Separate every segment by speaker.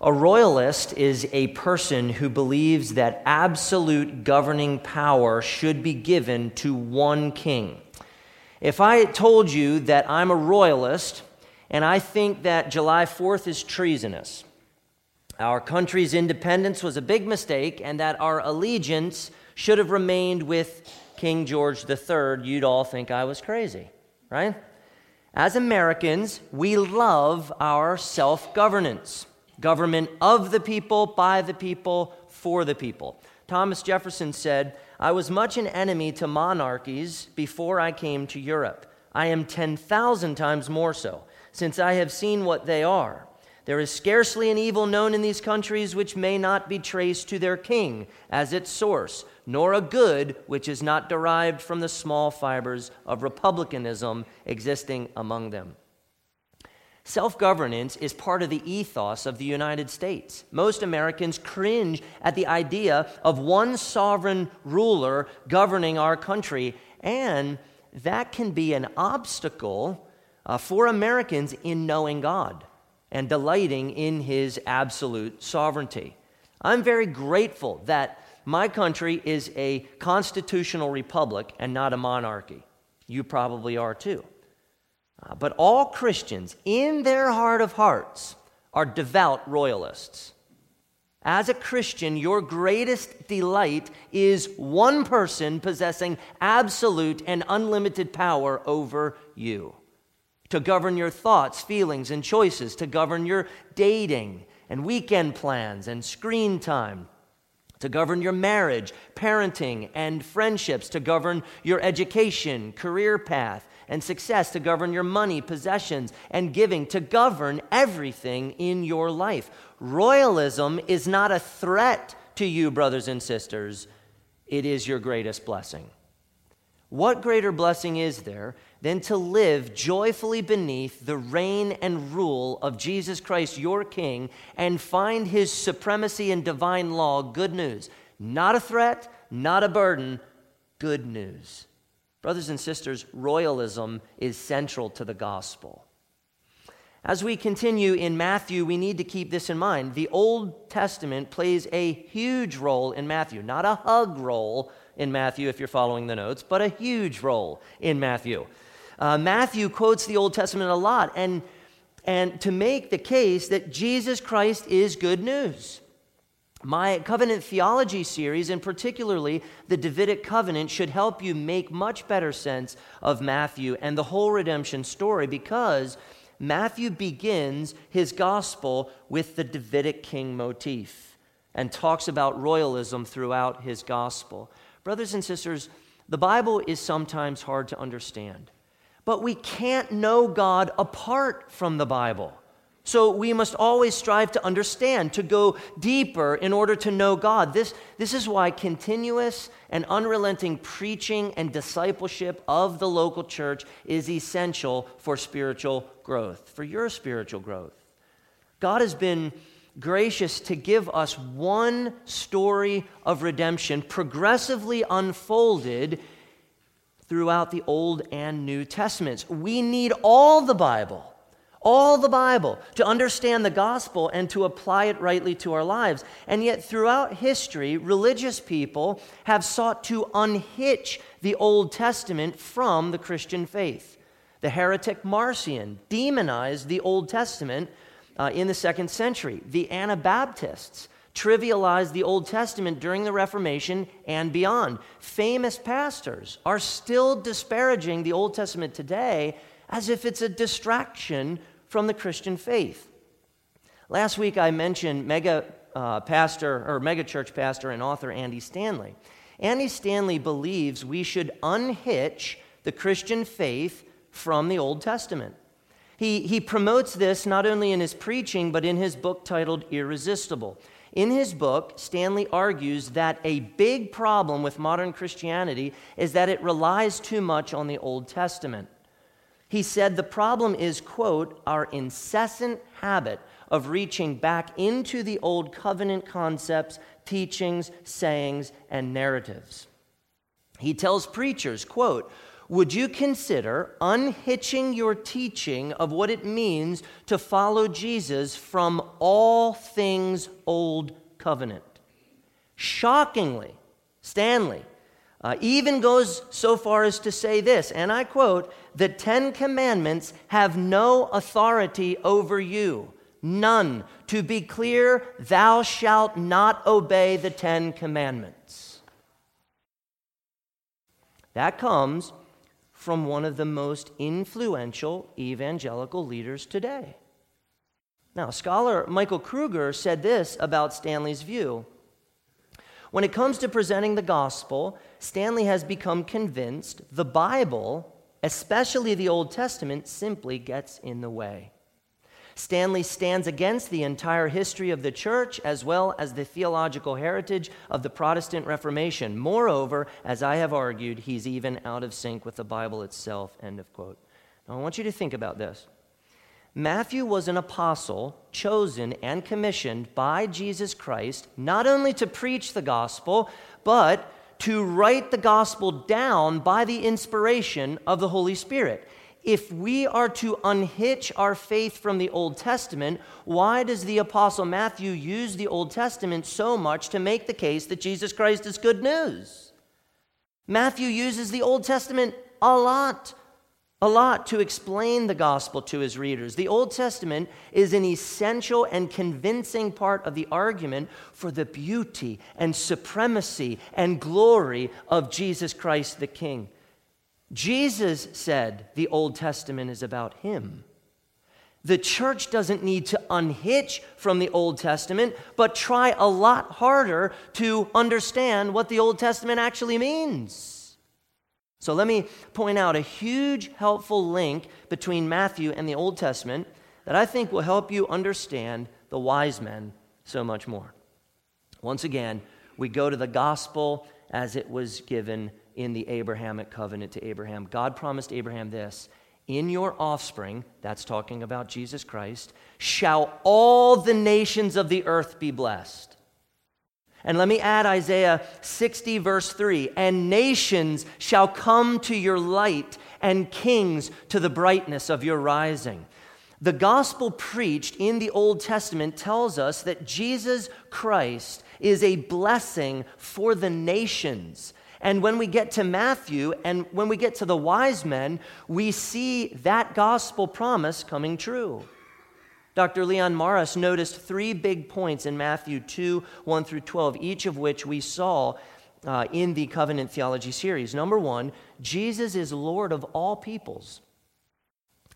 Speaker 1: A royalist is a person who believes that absolute governing power should be given to one king. If I told you that I'm a royalist and I think that July 4th is treasonous, our country's independence was a big mistake, and that our allegiance should have remained with King George III, you'd all think I was crazy, right? As Americans, we love our self governance government of the people, by the people, for the people. Thomas Jefferson said, I was much an enemy to monarchies before I came to Europe. I am 10,000 times more so, since I have seen what they are. There is scarcely an evil known in these countries which may not be traced to their king as its source, nor a good which is not derived from the small fibers of republicanism existing among them. Self governance is part of the ethos of the United States. Most Americans cringe at the idea of one sovereign ruler governing our country, and that can be an obstacle uh, for Americans in knowing God and delighting in his absolute sovereignty. I'm very grateful that my country is a constitutional republic and not a monarchy. You probably are too. Uh, but all Christians, in their heart of hearts, are devout royalists. As a Christian, your greatest delight is one person possessing absolute and unlimited power over you to govern your thoughts, feelings, and choices, to govern your dating and weekend plans and screen time, to govern your marriage, parenting, and friendships, to govern your education, career path, and success, to govern your money, possessions, and giving, to govern everything in your life. Royalism is not a threat to you, brothers and sisters, it is your greatest blessing. What greater blessing is there than to live joyfully beneath the reign and rule of Jesus Christ, your King, and find his supremacy and divine law good news? Not a threat, not a burden, good news. Brothers and sisters, royalism is central to the gospel. As we continue in Matthew, we need to keep this in mind. The Old Testament plays a huge role in Matthew, not a hug role in Matthew, if you're following the notes, but a huge role in Matthew. Uh, Matthew quotes the Old Testament a lot, and, and to make the case that Jesus Christ is good news. My covenant theology series, and particularly the Davidic covenant, should help you make much better sense of Matthew and the whole redemption story because Matthew begins his gospel with the Davidic king motif and talks about royalism throughout his gospel. Brothers and sisters, the Bible is sometimes hard to understand, but we can't know God apart from the Bible. So we must always strive to understand, to go deeper in order to know God. This, this is why continuous and unrelenting preaching and discipleship of the local church is essential for spiritual growth, for your spiritual growth. God has been gracious to give us one story of redemption progressively unfolded throughout the Old and New Testaments. We need all the Bible all the Bible, to understand the gospel and to apply it rightly to our lives. And yet, throughout history, religious people have sought to unhitch the Old Testament from the Christian faith. The heretic Marcion demonized the Old Testament uh, in the second century. The Anabaptists trivialized the Old Testament during the Reformation and beyond. Famous pastors are still disparaging the Old Testament today as if it's a distraction from the Christian faith. Last week I mentioned mega uh, pastor or mega church pastor and author Andy Stanley. Andy Stanley believes we should unhitch the Christian faith from the Old Testament. He, he promotes this not only in his preaching, but in his book titled Irresistible. In his book, Stanley argues that a big problem with modern Christianity is that it relies too much on the Old Testament. He said the problem is, quote, our incessant habit of reaching back into the old covenant concepts, teachings, sayings, and narratives. He tells preachers, quote, would you consider unhitching your teaching of what it means to follow Jesus from all things Old Covenant? Shockingly, Stanley uh, even goes so far as to say this, and I quote, the Ten Commandments have no authority over you. None. To be clear, thou shalt not obey the Ten Commandments. That comes from one of the most influential evangelical leaders today. Now, scholar Michael Kruger said this about Stanley's view. When it comes to presenting the gospel, Stanley has become convinced the Bible, especially the Old Testament, simply gets in the way. Stanley stands against the entire history of the church as well as the theological heritage of the Protestant Reformation. Moreover, as I have argued, he's even out of sync with the Bible itself. End of quote. Now, I want you to think about this. Matthew was an apostle chosen and commissioned by Jesus Christ not only to preach the gospel, but to write the gospel down by the inspiration of the Holy Spirit if we are to unhitch our faith from the Old Testament, why does the Apostle Matthew use the Old Testament so much to make the case that Jesus Christ is good news? Matthew uses the Old Testament a lot, a lot to explain the gospel to his readers. The Old Testament is an essential and convincing part of the argument for the beauty and supremacy and glory of Jesus Christ the King. Jesus said the Old Testament is about him. The church doesn't need to unhitch from the Old Testament, but try a lot harder to understand what the Old Testament actually means. So let me point out a huge helpful link between Matthew and the Old Testament that I think will help you understand the wise men so much more. Once again, we go to the gospel as it was given in the Abrahamic covenant to Abraham. God promised Abraham this In your offspring, that's talking about Jesus Christ, shall all the nations of the earth be blessed. And let me add Isaiah 60, verse 3 And nations shall come to your light, and kings to the brightness of your rising. The gospel preached in the Old Testament tells us that Jesus Christ is a blessing for the nations. And when we get to Matthew and when we get to the wise men, we see that gospel promise coming true. Dr. Leon Morris noticed three big points in Matthew 2 1 through 12, each of which we saw uh, in the covenant theology series. Number one, Jesus is Lord of all peoples.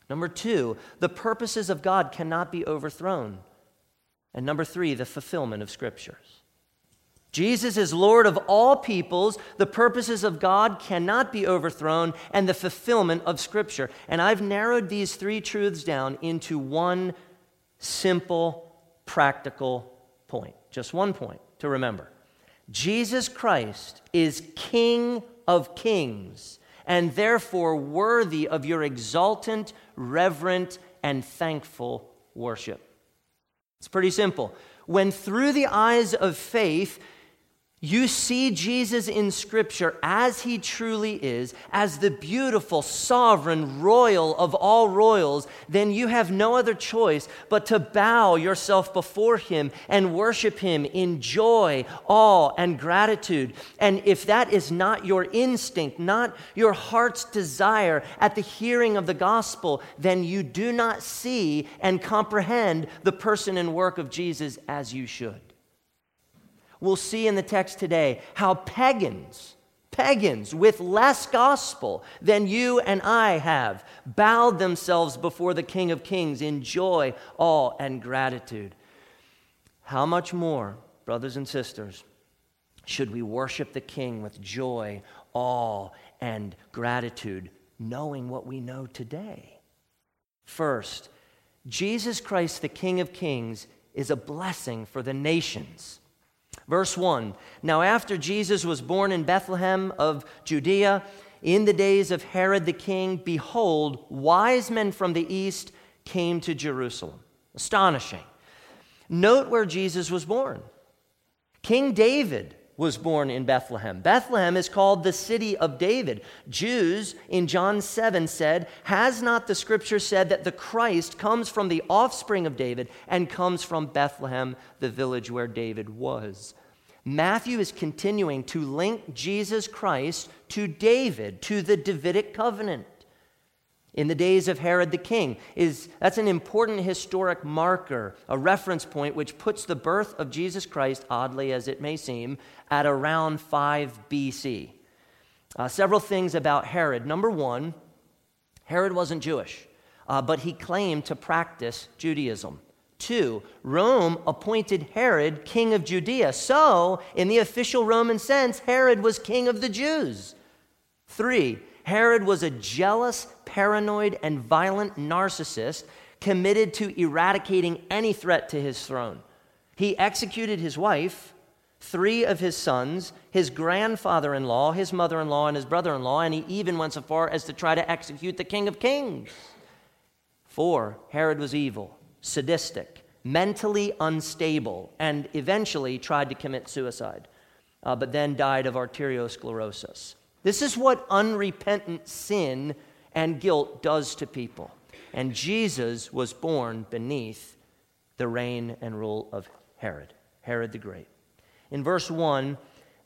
Speaker 1: Number two, the purposes of God cannot be overthrown. And number three, the fulfillment of scriptures. Jesus is Lord of all peoples. The purposes of God cannot be overthrown, and the fulfillment of Scripture. And I've narrowed these three truths down into one simple, practical point. Just one point to remember Jesus Christ is King of kings, and therefore worthy of your exultant, reverent, and thankful worship. It's pretty simple. When through the eyes of faith, you see Jesus in Scripture as he truly is, as the beautiful, sovereign, royal of all royals, then you have no other choice but to bow yourself before him and worship him in joy, awe, and gratitude. And if that is not your instinct, not your heart's desire at the hearing of the gospel, then you do not see and comprehend the person and work of Jesus as you should we'll see in the text today how pagans, pagans with less gospel than you and I have, bowed themselves before the King of Kings in joy, awe, and gratitude. How much more, brothers and sisters, should we worship the King with joy, awe, and gratitude, knowing what we know today? First, Jesus Christ, the King of Kings, is a blessing for the nations. Verse 1 Now, after Jesus was born in Bethlehem of Judea, in the days of Herod the king, behold, wise men from the east came to Jerusalem. Astonishing. Note where Jesus was born. King David was born in Bethlehem. Bethlehem is called the city of David. Jews in John 7 said, Has not the scripture said that the Christ comes from the offspring of David and comes from Bethlehem, the village where David was? Matthew is continuing to link Jesus Christ to David, to the Davidic covenant in the days of Herod the king is that's an important historic marker, a reference point which puts the birth of Jesus Christ, oddly as it may seem, at around 5 BC. Uh, several things about Herod. Number one, Herod wasn't Jewish, uh, but he claimed to practice Judaism. Two, Rome appointed Herod king of Judea. So, in the official Roman sense, Herod was king of the Jews. Three, Herod was a jealous, paranoid, and violent narcissist committed to eradicating any threat to his throne. He executed his wife, three of his sons, his grandfather in law, his mother in law, and his brother in law, and he even went so far as to try to execute the King of Kings. Four, Herod was evil, sadistic, mentally unstable, and eventually tried to commit suicide, uh, but then died of arteriosclerosis. This is what unrepentant sin and guilt does to people. And Jesus was born beneath the reign and rule of Herod, Herod the Great. In verse 1,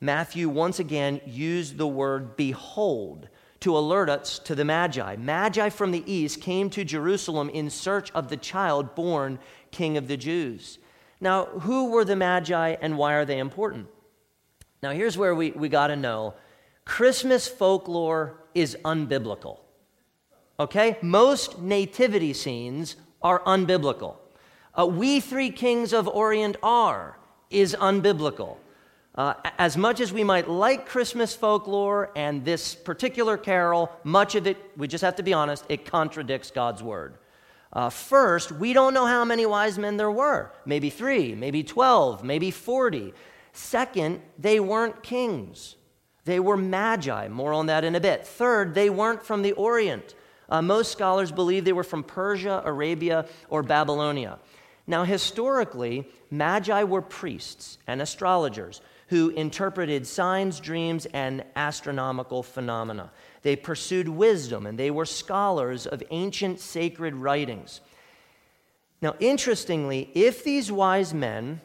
Speaker 1: Matthew once again used the word behold to alert us to the Magi. Magi from the east came to Jerusalem in search of the child born King of the Jews. Now, who were the Magi and why are they important? Now, here's where we, we got to know Christmas folklore is unbiblical. Okay? Most nativity scenes are unbiblical. Uh, we three kings of Orient are is unbiblical. Uh, as much as we might like Christmas folklore and this particular carol, much of it, we just have to be honest, it contradicts God's word. Uh, first, we don't know how many wise men there were. Maybe three, maybe 12, maybe 40. Second, they weren't kings. They were magi. More on that in a bit. Third, they weren't from the Orient. Uh, most scholars believe they were from Persia, Arabia, or Babylonia. Now, historically, magi were priests and astrologers who interpreted signs, dreams, and astronomical phenomena. They pursued wisdom and they were scholars of ancient sacred writings. Now, interestingly, if these wise men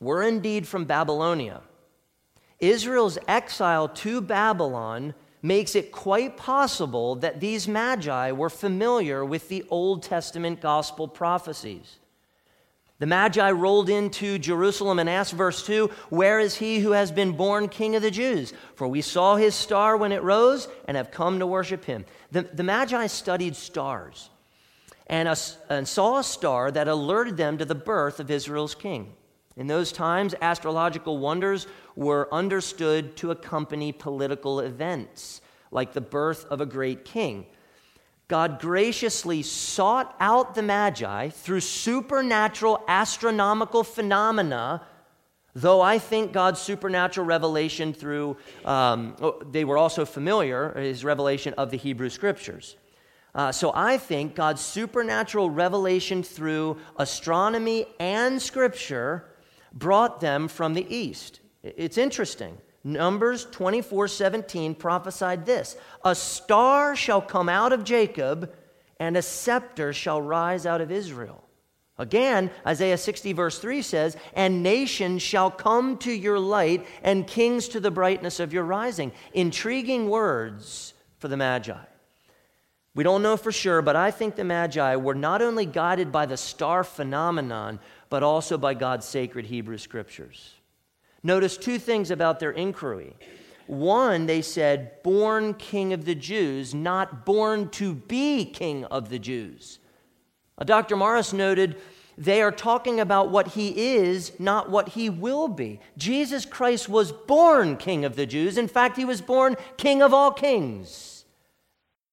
Speaker 1: were indeed from Babylonia, Israel's exile to Babylon makes it quite possible that these magi were familiar with the Old Testament gospel prophecies. The Magi rolled into Jerusalem and asked, verse 2, Where is he who has been born King of the Jews? For we saw his star when it rose and have come to worship him. The, the Magi studied stars and, a, and saw a star that alerted them to the birth of Israel's king. In those times, astrological wonders were understood to accompany political events, like the birth of a great king. God graciously sought out the Magi through supernatural astronomical phenomena, though I think God's supernatural revelation through, um, oh, they were also familiar, his revelation of the Hebrew Scriptures. Uh, so I think God's supernatural revelation through astronomy and Scripture brought them from the east. It's interesting. Numbers 24 17 prophesied this A star shall come out of Jacob, and a scepter shall rise out of Israel. Again, Isaiah 60, verse 3 says, And nations shall come to your light, and kings to the brightness of your rising. Intriguing words for the Magi. We don't know for sure, but I think the Magi were not only guided by the star phenomenon, but also by God's sacred Hebrew scriptures. Notice two things about their inquiry. One, they said, born king of the Jews, not born to be king of the Jews. Dr. Morris noted they are talking about what he is, not what he will be. Jesus Christ was born king of the Jews. In fact, he was born king of all kings.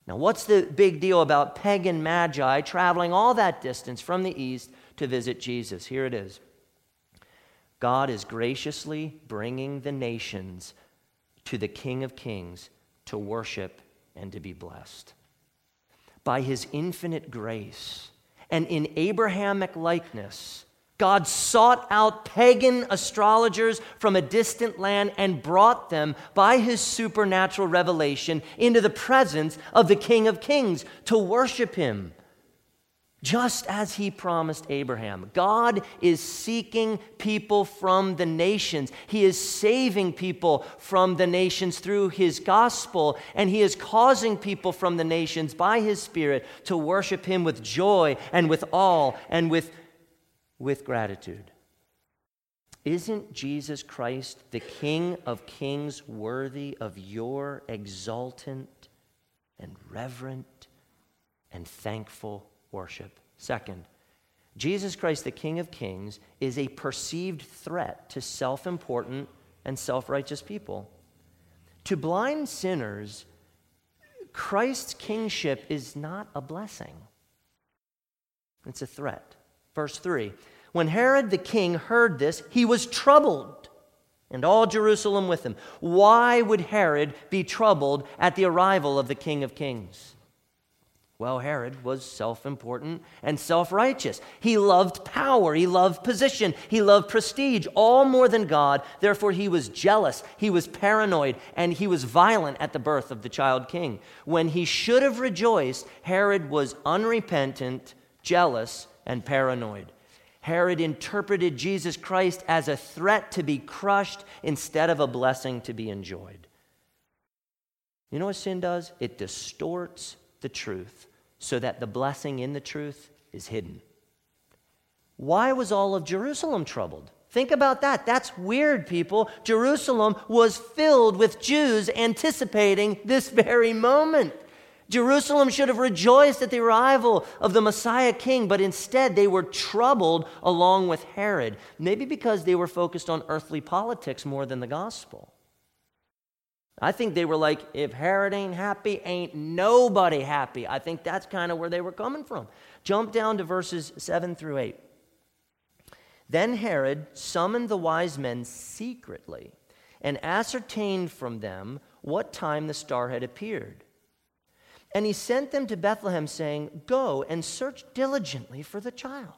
Speaker 1: Now, what's the big deal about pagan magi traveling all that distance from the east to visit Jesus. Here it is God is graciously bringing the nations to the King of Kings to worship and to be blessed. By his infinite grace and in Abrahamic likeness, God sought out pagan astrologers from a distant land and brought them by his supernatural revelation into the presence of the King of Kings to worship him just as he promised Abraham. God is seeking people from the nations. He is saving people from the nations through his gospel, and he is causing people from the nations by his Spirit to worship him with joy and with awe and with, with gratitude. Isn't Jesus Christ, the King of kings, worthy of your exultant and reverent and thankful worship. Second, Jesus Christ, the King of Kings, is a perceived threat to self important and self righteous people. To blind sinners, Christ's kingship is not a blessing, it's a threat. Verse 3 When Herod the king heard this, he was troubled, and all Jerusalem with him. Why would Herod be troubled at the arrival of the King of Kings? Well, Herod was self important and self righteous. He loved power, he loved position, he loved prestige, all more than God. Therefore, he was jealous, he was paranoid, and he was violent at the birth of the child king. When he should have rejoiced, Herod was unrepentant, jealous, and paranoid. Herod interpreted Jesus Christ as a threat to be crushed instead of a blessing to be enjoyed. You know what sin does? It distorts the truth so that the blessing in the truth is hidden. Why was all of Jerusalem troubled? Think about that. That's weird, people. Jerusalem was filled with Jews anticipating this very moment. Jerusalem should have rejoiced at the arrival of the Messiah king, but instead they were troubled along with Herod, maybe because they were focused on earthly politics more than the gospel. I think they were like, if Herod ain't happy, ain't nobody happy. I think that's kind of where they were coming from. Jump down to verses 7 through 8. Then Herod summoned the wise men secretly and ascertained from them what time the star had appeared. And he sent them to Bethlehem, saying, Go and search diligently for the child.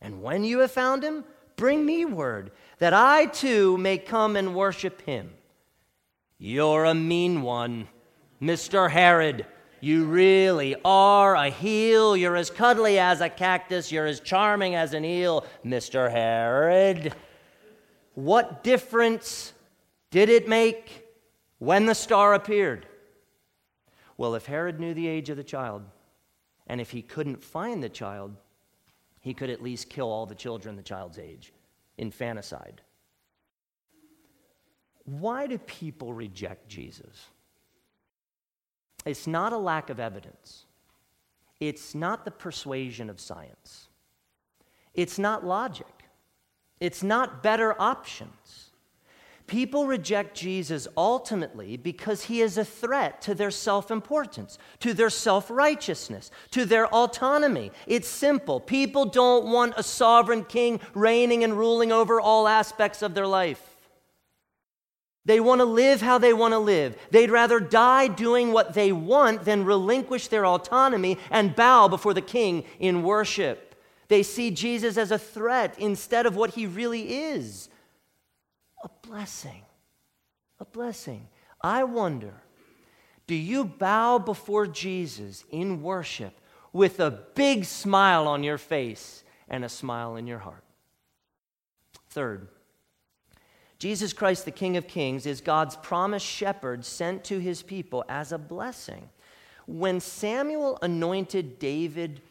Speaker 1: And when you have found him, bring me word, that I too may come and worship him. You're a mean one, Mr. Herod. You really are a heel. You're as cuddly as a cactus. You're as charming as an eel, Mr. Herod. What difference did it make when the star appeared? Well, if Herod knew the age of the child, and if he couldn't find the child, he could at least kill all the children the child's age, infanticide. Why do people reject Jesus? It's not a lack of evidence. It's not the persuasion of science. It's not logic. It's not better options. People reject Jesus ultimately because he is a threat to their self importance, to their self righteousness, to their autonomy. It's simple. People don't want a sovereign king reigning and ruling over all aspects of their life. They want to live how they want to live. They'd rather die doing what they want than relinquish their autonomy and bow before the king in worship. They see Jesus as a threat instead of what he really is a blessing. A blessing. I wonder do you bow before Jesus in worship with a big smile on your face and a smile in your heart? Third, Jesus Christ, the King of Kings, is God's promised shepherd sent to his people as a blessing. When Samuel anointed David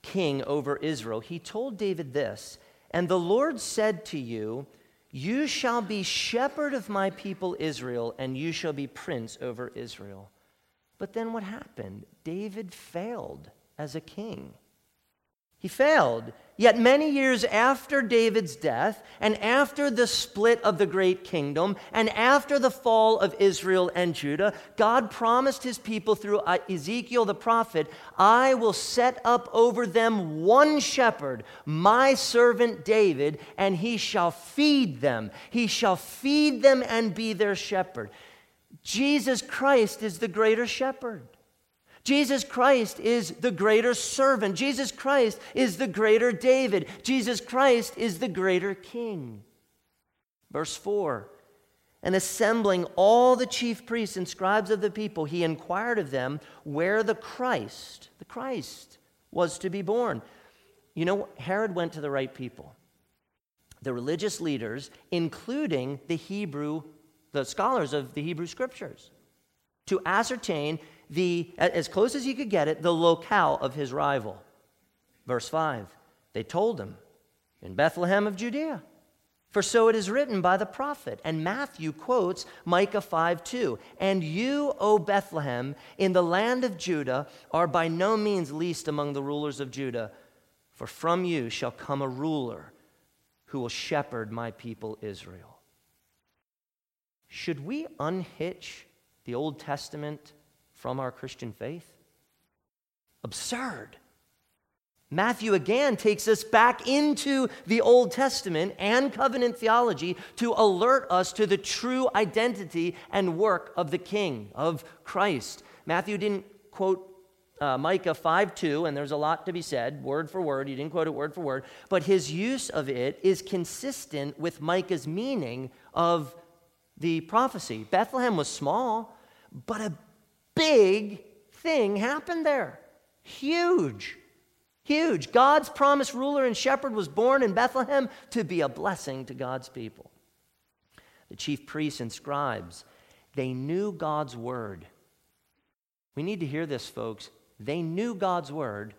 Speaker 1: king over Israel, he told David this And the Lord said to you, You shall be shepherd of my people Israel, and you shall be prince over Israel. But then what happened? David failed as a king. He failed. Yet many years after David's death, and after the split of the great kingdom, and after the fall of Israel and Judah, God promised his people through uh, Ezekiel the prophet, I will set up over them one shepherd, my servant David, and he shall feed them. He shall feed them and be their shepherd. Jesus Christ is the greater shepherd. Jesus Christ is the greater servant. Jesus Christ is the greater David. Jesus Christ is the greater king. Verse 4 And assembling all the chief priests and scribes of the people, he inquired of them where the Christ, the Christ, was to be born. You know, Herod went to the right people, the religious leaders, including the Hebrew, the scholars of the Hebrew scriptures, to ascertain the, as close as he could get it, the locale of his rival. Verse 5 They told him, In Bethlehem of Judea. For so it is written by the prophet. And Matthew quotes Micah 5 2. And you, O Bethlehem, in the land of Judah, are by no means least among the rulers of Judah, for from you shall come a ruler who will shepherd my people Israel. Should we unhitch the Old Testament from our Christian faith? Absurd. Matthew again takes us back into the Old Testament and covenant theology to alert us to the true identity and work of the King, of Christ. Matthew didn't quote uh, Micah 5 2, and there's a lot to be said, word for word. He didn't quote it word for word, but his use of it is consistent with Micah's meaning of the prophecy. Bethlehem was small, but a big thing happened there. Huge. Huge. God's promised ruler and shepherd was born in Bethlehem to be a blessing to God's people. The chief priests and scribes, they knew God's word. We need to hear this, folks. They knew God's word,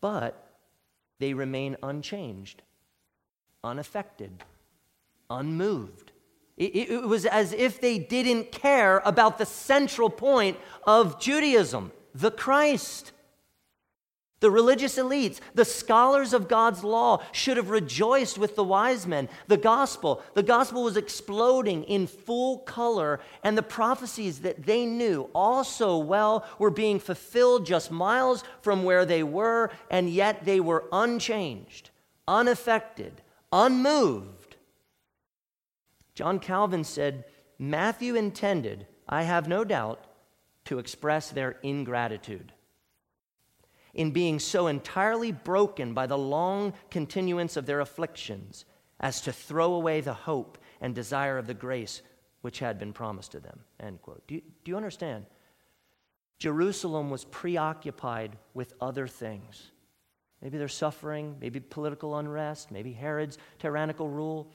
Speaker 1: but they remain unchanged, unaffected, unmoved. It, it, was as if they didn't care about the central point of Judaism, the Christ. The religious elites, the scholars of God's law, should have rejoiced with the wise men. The gospel, the gospel was exploding in full color, and the prophecies that they knew all so well were being fulfilled just miles from where they were, and yet they were unchanged, unaffected, unmoved John Calvin said, Matthew intended, I have no doubt, to express their ingratitude. In being so entirely broken by the long continuance of their afflictions as to throw away the hope and desire of the grace which had been promised to them. End quote. Do you, do you understand? Jerusalem was preoccupied with other things. Maybe their suffering, maybe political unrest, maybe Herod's tyrannical rule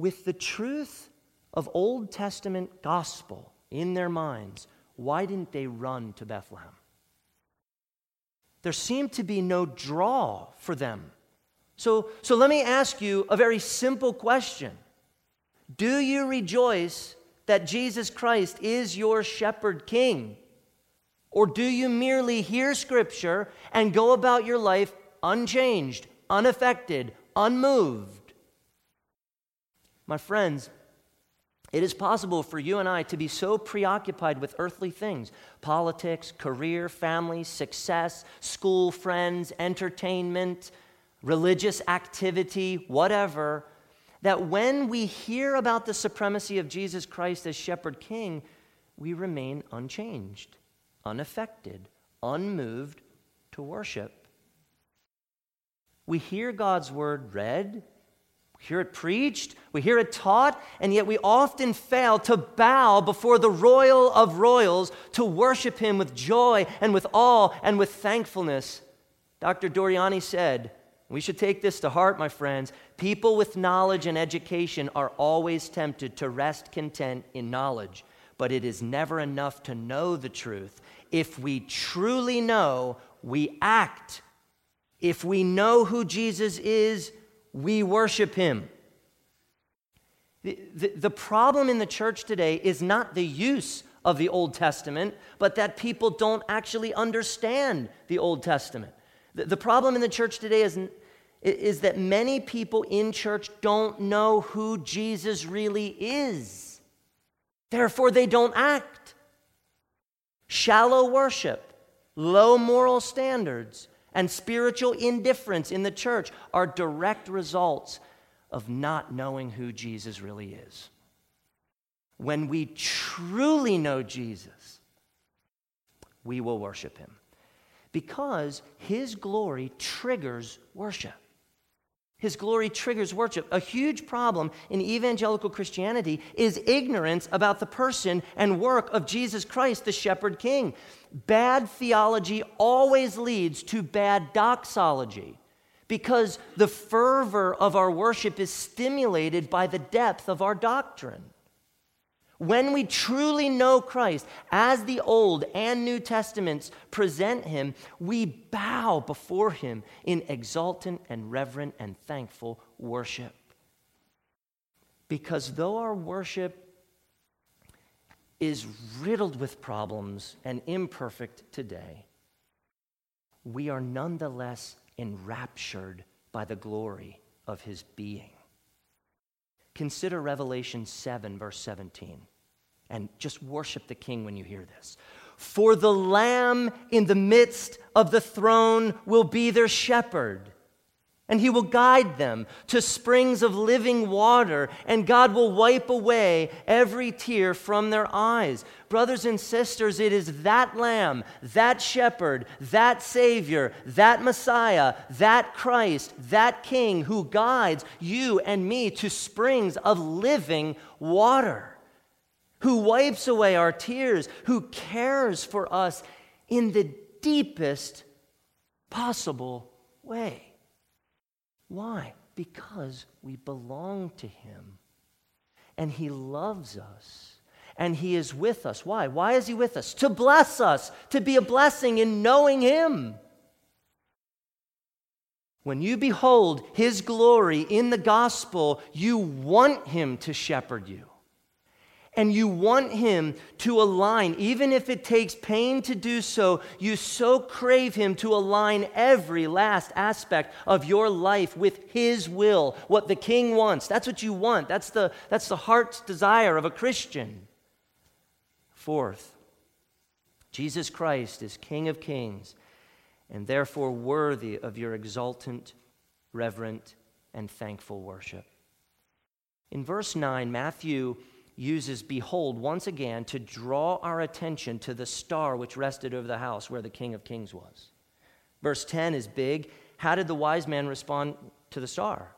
Speaker 1: with the truth of Old Testament gospel in their minds, why didn't they run to Bethlehem? There seemed to be no draw for them. So, so let me ask you a very simple question Do you rejoice that Jesus Christ is your shepherd king? Or do you merely hear scripture and go about your life unchanged, unaffected, unmoved? My friends, it is possible for you and I to be so preoccupied with earthly things politics, career, family, success, school, friends, entertainment, religious activity, whatever that when we hear about the supremacy of Jesus Christ as shepherd king, we remain unchanged, unaffected, unmoved to worship. We hear God's word read, we hear it preached, we hear it taught, and yet we often fail to bow before the royal of royals to worship him with joy and with awe and with thankfulness. Dr. Doriani said, we should take this to heart, my friends. People with knowledge and education are always tempted to rest content in knowledge, but it is never enough to know the truth. If we truly know, we act. If we know who Jesus is, we worship him. The, the, the, problem in the church today is not the use of the Old Testament, but that people don't actually understand the Old Testament. The, the problem in the church today is, is that many people in church don't know who Jesus really is. Therefore, they don't act. Shallow worship, low moral standards, and spiritual indifference in the church are direct results of not knowing who Jesus really is. When we truly know Jesus, we will worship him. Because his glory triggers worship. His glory triggers worship. A huge problem in evangelical Christianity is ignorance about the person and work of Jesus Christ, the shepherd king. Bad theology always leads to bad doxology because the fervor of our worship is stimulated by the depth of our doctrine. When we truly know Christ, as the Old and New Testaments present him, we bow before him in exultant and reverent and thankful worship. Because though our worship is riddled with problems and imperfect today, we are nonetheless enraptured by the glory of his being. Consider Revelation 7, verse 17, and just worship the King when you hear this. For the Lamb in the midst of the throne will be their shepherd and he will guide them to springs of living water, and God will wipe away every tear from their eyes. Brothers and sisters, it is that Lamb, that Shepherd, that Savior, that Messiah, that Christ, that King who guides you and me to springs of living water, who wipes away our tears, who cares for us in the deepest possible way. Why? Because we belong to Him. And He loves us. And He is with us. Why? Why is He with us? To bless us, to be a blessing in knowing Him. When you behold His glory in the gospel, you want Him to shepherd you and you want Him to align, even if it takes pain to do so, you so crave Him to align every last aspect of your life with His will, what the King wants. That's what you want. That's the, that's the heart's desire of a Christian. Fourth, Jesus Christ is King of kings and therefore worthy of your exultant, reverent, and thankful worship. In verse 9, Matthew uses behold once again to draw our attention to the star which rested over the house where the King of Kings was. Verse 10 is big. How did the wise man respond to the star?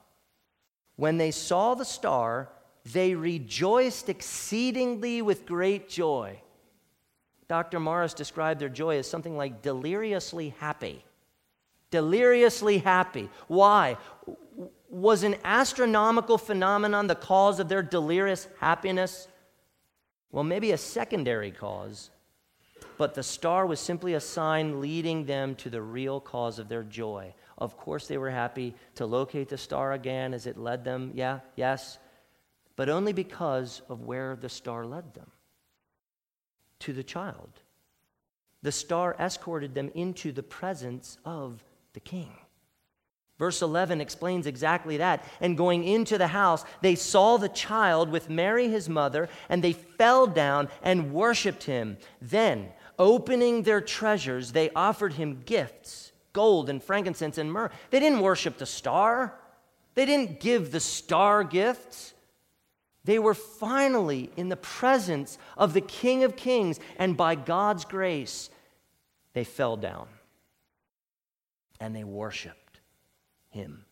Speaker 1: When they saw the star, they rejoiced exceedingly with great joy. Dr. Morris described their joy as something like deliriously happy. Deliriously happy. Why? Was an astronomical phenomenon the cause of their delirious happiness? Well, maybe a secondary cause, but the star was simply a sign leading them to the real cause of their joy. Of course, they were happy to locate the star again as it led them. Yeah, yes, but only because of where the star led them to the child. The star escorted them into the presence of the king. Verse 11 explains exactly that. And going into the house, they saw the child with Mary, his mother, and they fell down and worshiped him. Then, opening their treasures, they offered him gifts gold and frankincense and myrrh. They didn't worship the star, they didn't give the star gifts. They were finally in the presence of the King of Kings, and by God's grace, they fell down and they worshiped him.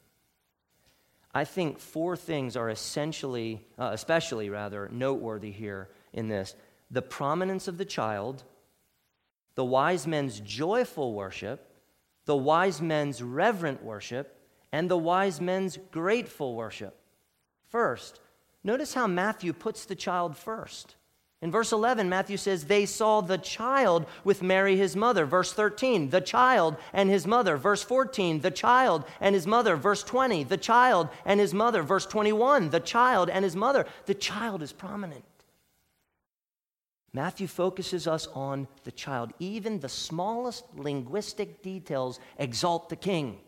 Speaker 1: I think four things are essentially, uh, especially rather, noteworthy here in this the prominence of the child, the wise men's joyful worship, the wise men's reverent worship, and the wise men's grateful worship. First, notice how Matthew puts the child first. In verse 11, Matthew says, They saw the child with Mary, his mother. Verse 13, the child and his mother. Verse 14, the child and his mother. Verse 20, the child and his mother. Verse 21, the child and his mother. The child is prominent. Matthew focuses us on the child. Even the smallest linguistic details exalt the king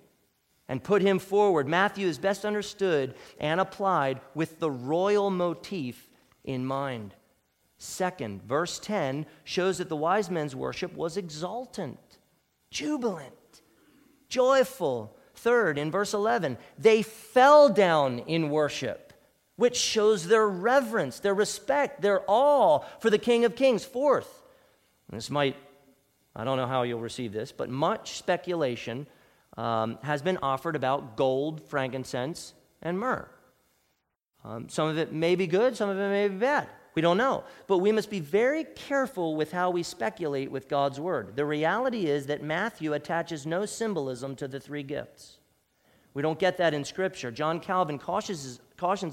Speaker 1: and put him forward. Matthew is best understood and applied with the royal motif in mind. Second, verse 10 shows that the wise men's worship was exultant, jubilant, joyful. Third, in verse 11, they fell down in worship, which shows their reverence, their respect, their awe for the King of Kings. Fourth, this might I don't know how you'll receive this, but much speculation um, has been offered about gold, frankincense, and myrrh. Um, some of it may be good, some of it may be bad. We don't know. But we must be very careful with how we speculate with God's word. The reality is that Matthew attaches no symbolism to the three gifts. We don't get that in Scripture. John Calvin cautions,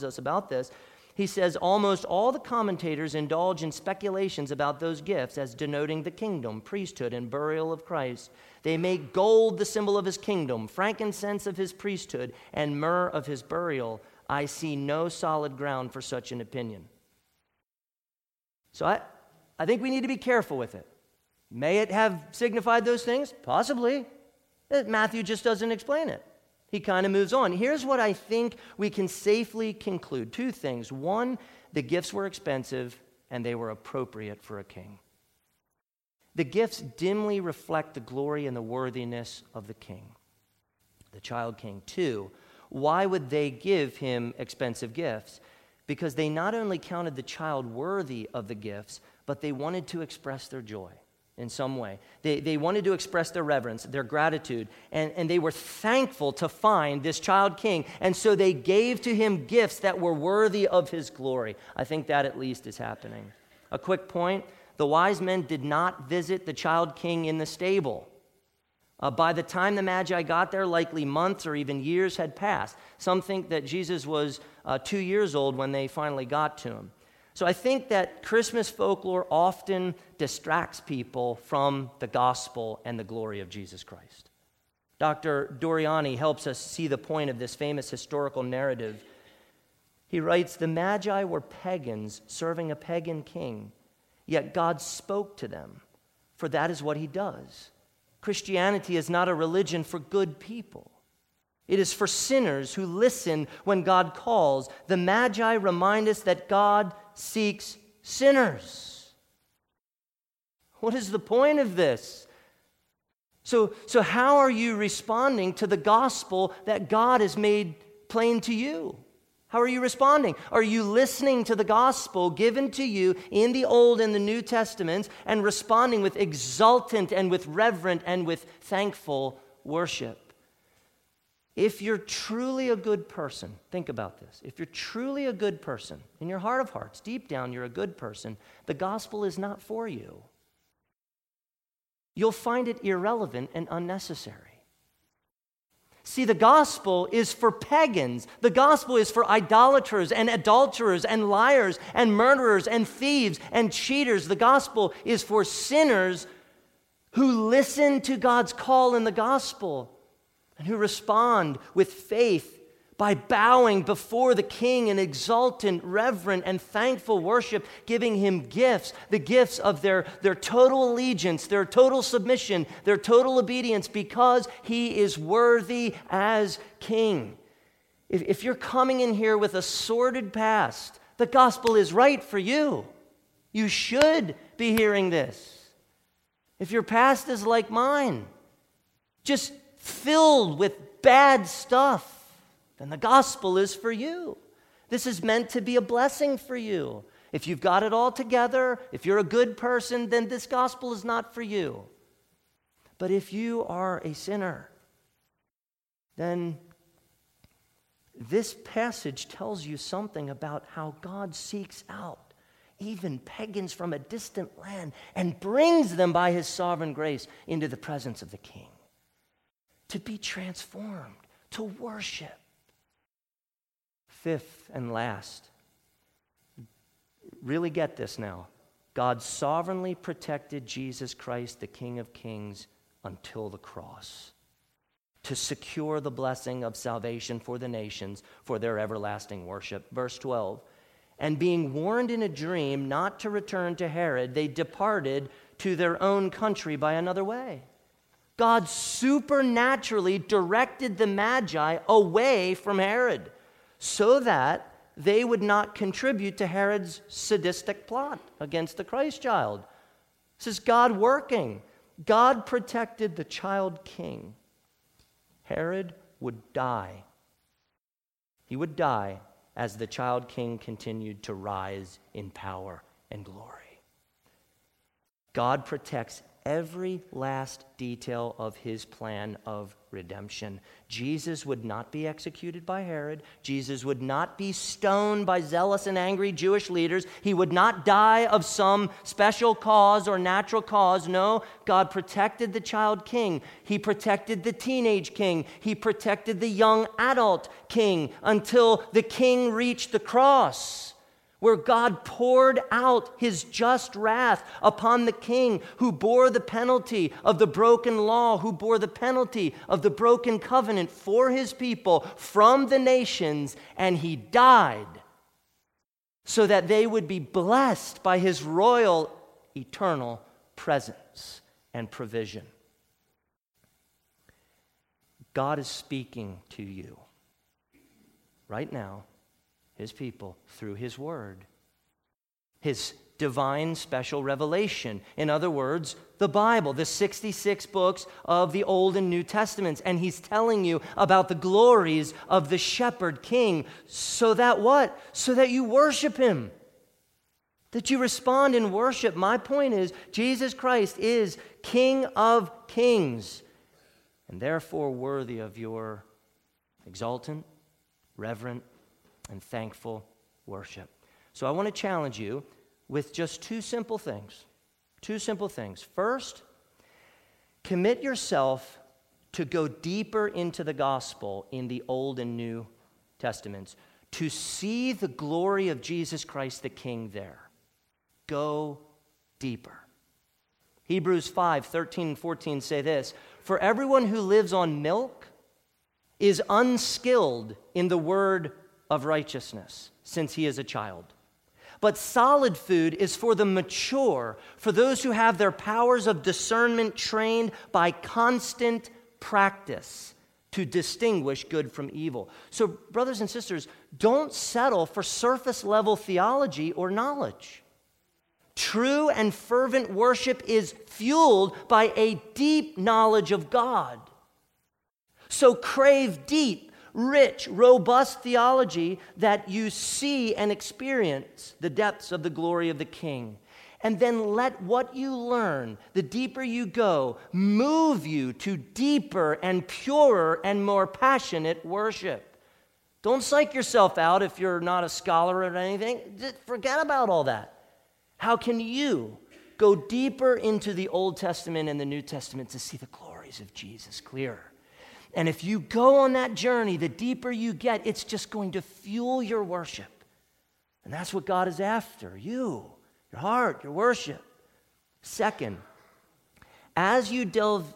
Speaker 1: us about this. He says almost all the commentators indulge in speculations about those gifts as denoting the kingdom, priesthood, and burial of Christ. They make gold the symbol of his kingdom, frankincense of his priesthood, and myrrh of his burial. I see no solid ground for such an opinion. So I, I think we need to be careful with it. May it have signified those things? Possibly. Uh, Matthew just doesn't explain it. He kind of moves on. Here's what I think we can safely conclude two things. One, the gifts were expensive and they were appropriate for a king. The gifts dimly reflect the glory and the worthiness of the king, the child king. Two, why would they give him expensive gifts? Because they not only counted the child worthy of the gifts, but they wanted to express their joy in some way. They, they wanted to express their reverence, their gratitude, and, and they were thankful to find this child king. And so they gave to him gifts that were worthy of his glory. I think that at least is happening. A quick point the wise men did not visit the child king in the stable. Uh, by the time the Magi got there, likely months or even years had passed. Some think that Jesus was uh, two years old when they finally got to him. So I think that Christmas folklore often distracts people from the gospel and the glory of Jesus Christ. Dr. Doriani helps us see the point of this famous historical narrative. He writes The Magi were pagans serving a pagan king, yet God spoke to them, for that is what he does. Christianity is not a religion for good people. It is for sinners who listen when God calls. The Magi remind us that God seeks sinners. What is the point of this? So, so how are you responding to the gospel that God has made plain to you? How are you responding? Are you listening to the gospel given to you in the Old and the New Testaments and responding with exultant and with reverent and with thankful worship? If you're truly a good person, think about this. If you're truly a good person, in your heart of hearts, deep down, you're a good person, the gospel is not for you. You'll find it irrelevant and unnecessary. See, the gospel is for pagans. The gospel is for idolaters and adulterers and liars and murderers and thieves and cheaters. The gospel is for sinners who listen to God's call in the gospel and who respond with faith by bowing before the king in exultant, reverent, and thankful worship, giving him gifts the gifts of their, their total allegiance, their total submission, their total obedience, because he is worthy as king. If, if you're coming in here with a sordid past, the gospel is right for you. You should be hearing this. If your past is like mine, just filled with bad stuff, then the gospel is for you. This is meant to be a blessing for you. If you've got it all together, if you're a good person, then this gospel is not for you. But if you are a sinner, then this passage tells you something about how God seeks out even pagans from a distant land and brings them by his sovereign grace into the presence of the king to be transformed, to worship. Fifth and last, really get this now. God sovereignly protected Jesus Christ, the King of Kings, until the cross to secure the blessing of salvation for the nations for their everlasting worship. Verse 12 And being warned in a dream not to return to Herod, they departed to their own country by another way. God supernaturally directed the Magi away from Herod so that they would not contribute to Herod's sadistic plot against the Christ child. This is God working. God protected the child king. Herod would die. He would die as the child king continued to rise in power and glory. God protects every last detail of his plan of redemption. Jesus would not be executed by Herod. Jesus would not be stoned by zealous and angry Jewish leaders. He would not die of some special cause or natural cause. No, God protected the child king. He protected the teenage king. He protected the young adult king until the king reached the cross where God poured out his just wrath upon the king who bore the penalty of the broken law, who bore the penalty of the broken covenant for his people from the nations, and he died so that they would be blessed by his royal eternal presence and provision. God is speaking to you right now his people through his word, his divine special revelation. In other words, the Bible, the 66 books of the Old and New Testaments. And he's telling you about the glories of the shepherd king. So that what? So that you worship him. That you respond in worship. My point is, Jesus Christ is King of kings, and therefore worthy of your exultant, reverent, and thankful worship. So I want to challenge you with just two simple things. Two simple things. First, commit yourself to go deeper into the gospel in the Old and New Testaments, to see the glory of Jesus Christ the King there. Go deeper. Hebrews 5 13 and 14 say this For everyone who lives on milk is unskilled in the word of righteousness since he is a child. But solid food is for the mature, for those who have their powers of discernment trained by constant practice to distinguish good from evil. So, brothers and sisters, don't settle for surface level theology or knowledge. True and fervent worship is fueled by a deep knowledge of God. So, crave deep rich, robust theology that you see and experience the depths of the glory of the King. And then let what you learn, the deeper you go, move you to deeper and purer and more passionate worship. Don't psych yourself out if you're not a scholar or anything. Just forget about all that. How can you go deeper into the Old Testament and the New Testament to see the glories of Jesus clearer? And if you go on that journey, the deeper you get, it's just going to fuel your worship. And that's what God is after you, your heart, your worship. Second, as you delve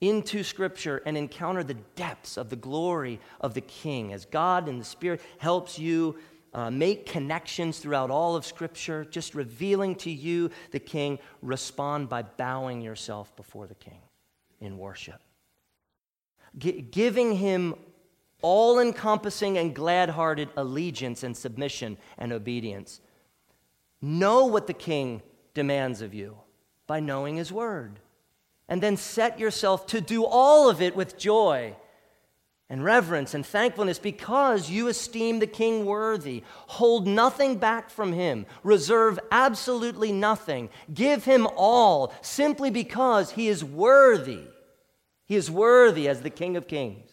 Speaker 1: into Scripture and encounter the depths of the glory of the King, as God and the Spirit helps you uh, make connections throughout all of Scripture, just revealing to you the King, respond by bowing yourself before the King in worship giving him all encompassing and glad hearted allegiance and submission and obedience. Know what the king demands of you by knowing his word. And then set yourself to do all of it with joy and reverence and thankfulness because you esteem the king worthy. Hold nothing back from him, reserve absolutely nothing, give him all simply because he is worthy. He is worthy as the King of Kings.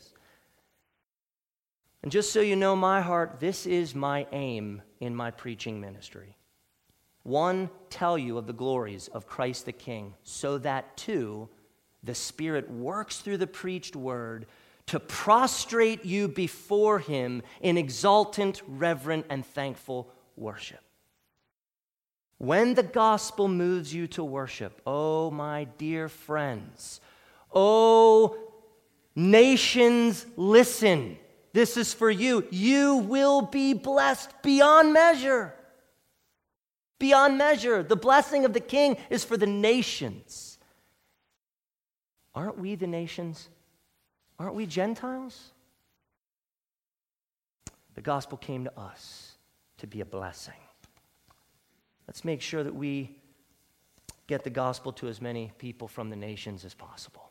Speaker 1: And just so you know my heart, this is my aim in my preaching ministry. One, tell you of the glories of Christ the King, so that two, the Spirit works through the preached word to prostrate you before Him in exultant, reverent, and thankful worship. When the gospel moves you to worship, oh, my dear friends, Oh, nations, listen. This is for you. You will be blessed beyond measure. Beyond measure. The blessing of the king is for the nations. Aren't we the nations? Aren't we Gentiles? The gospel came to us to be a blessing. Let's make sure that we get the gospel to as many people from the nations as possible.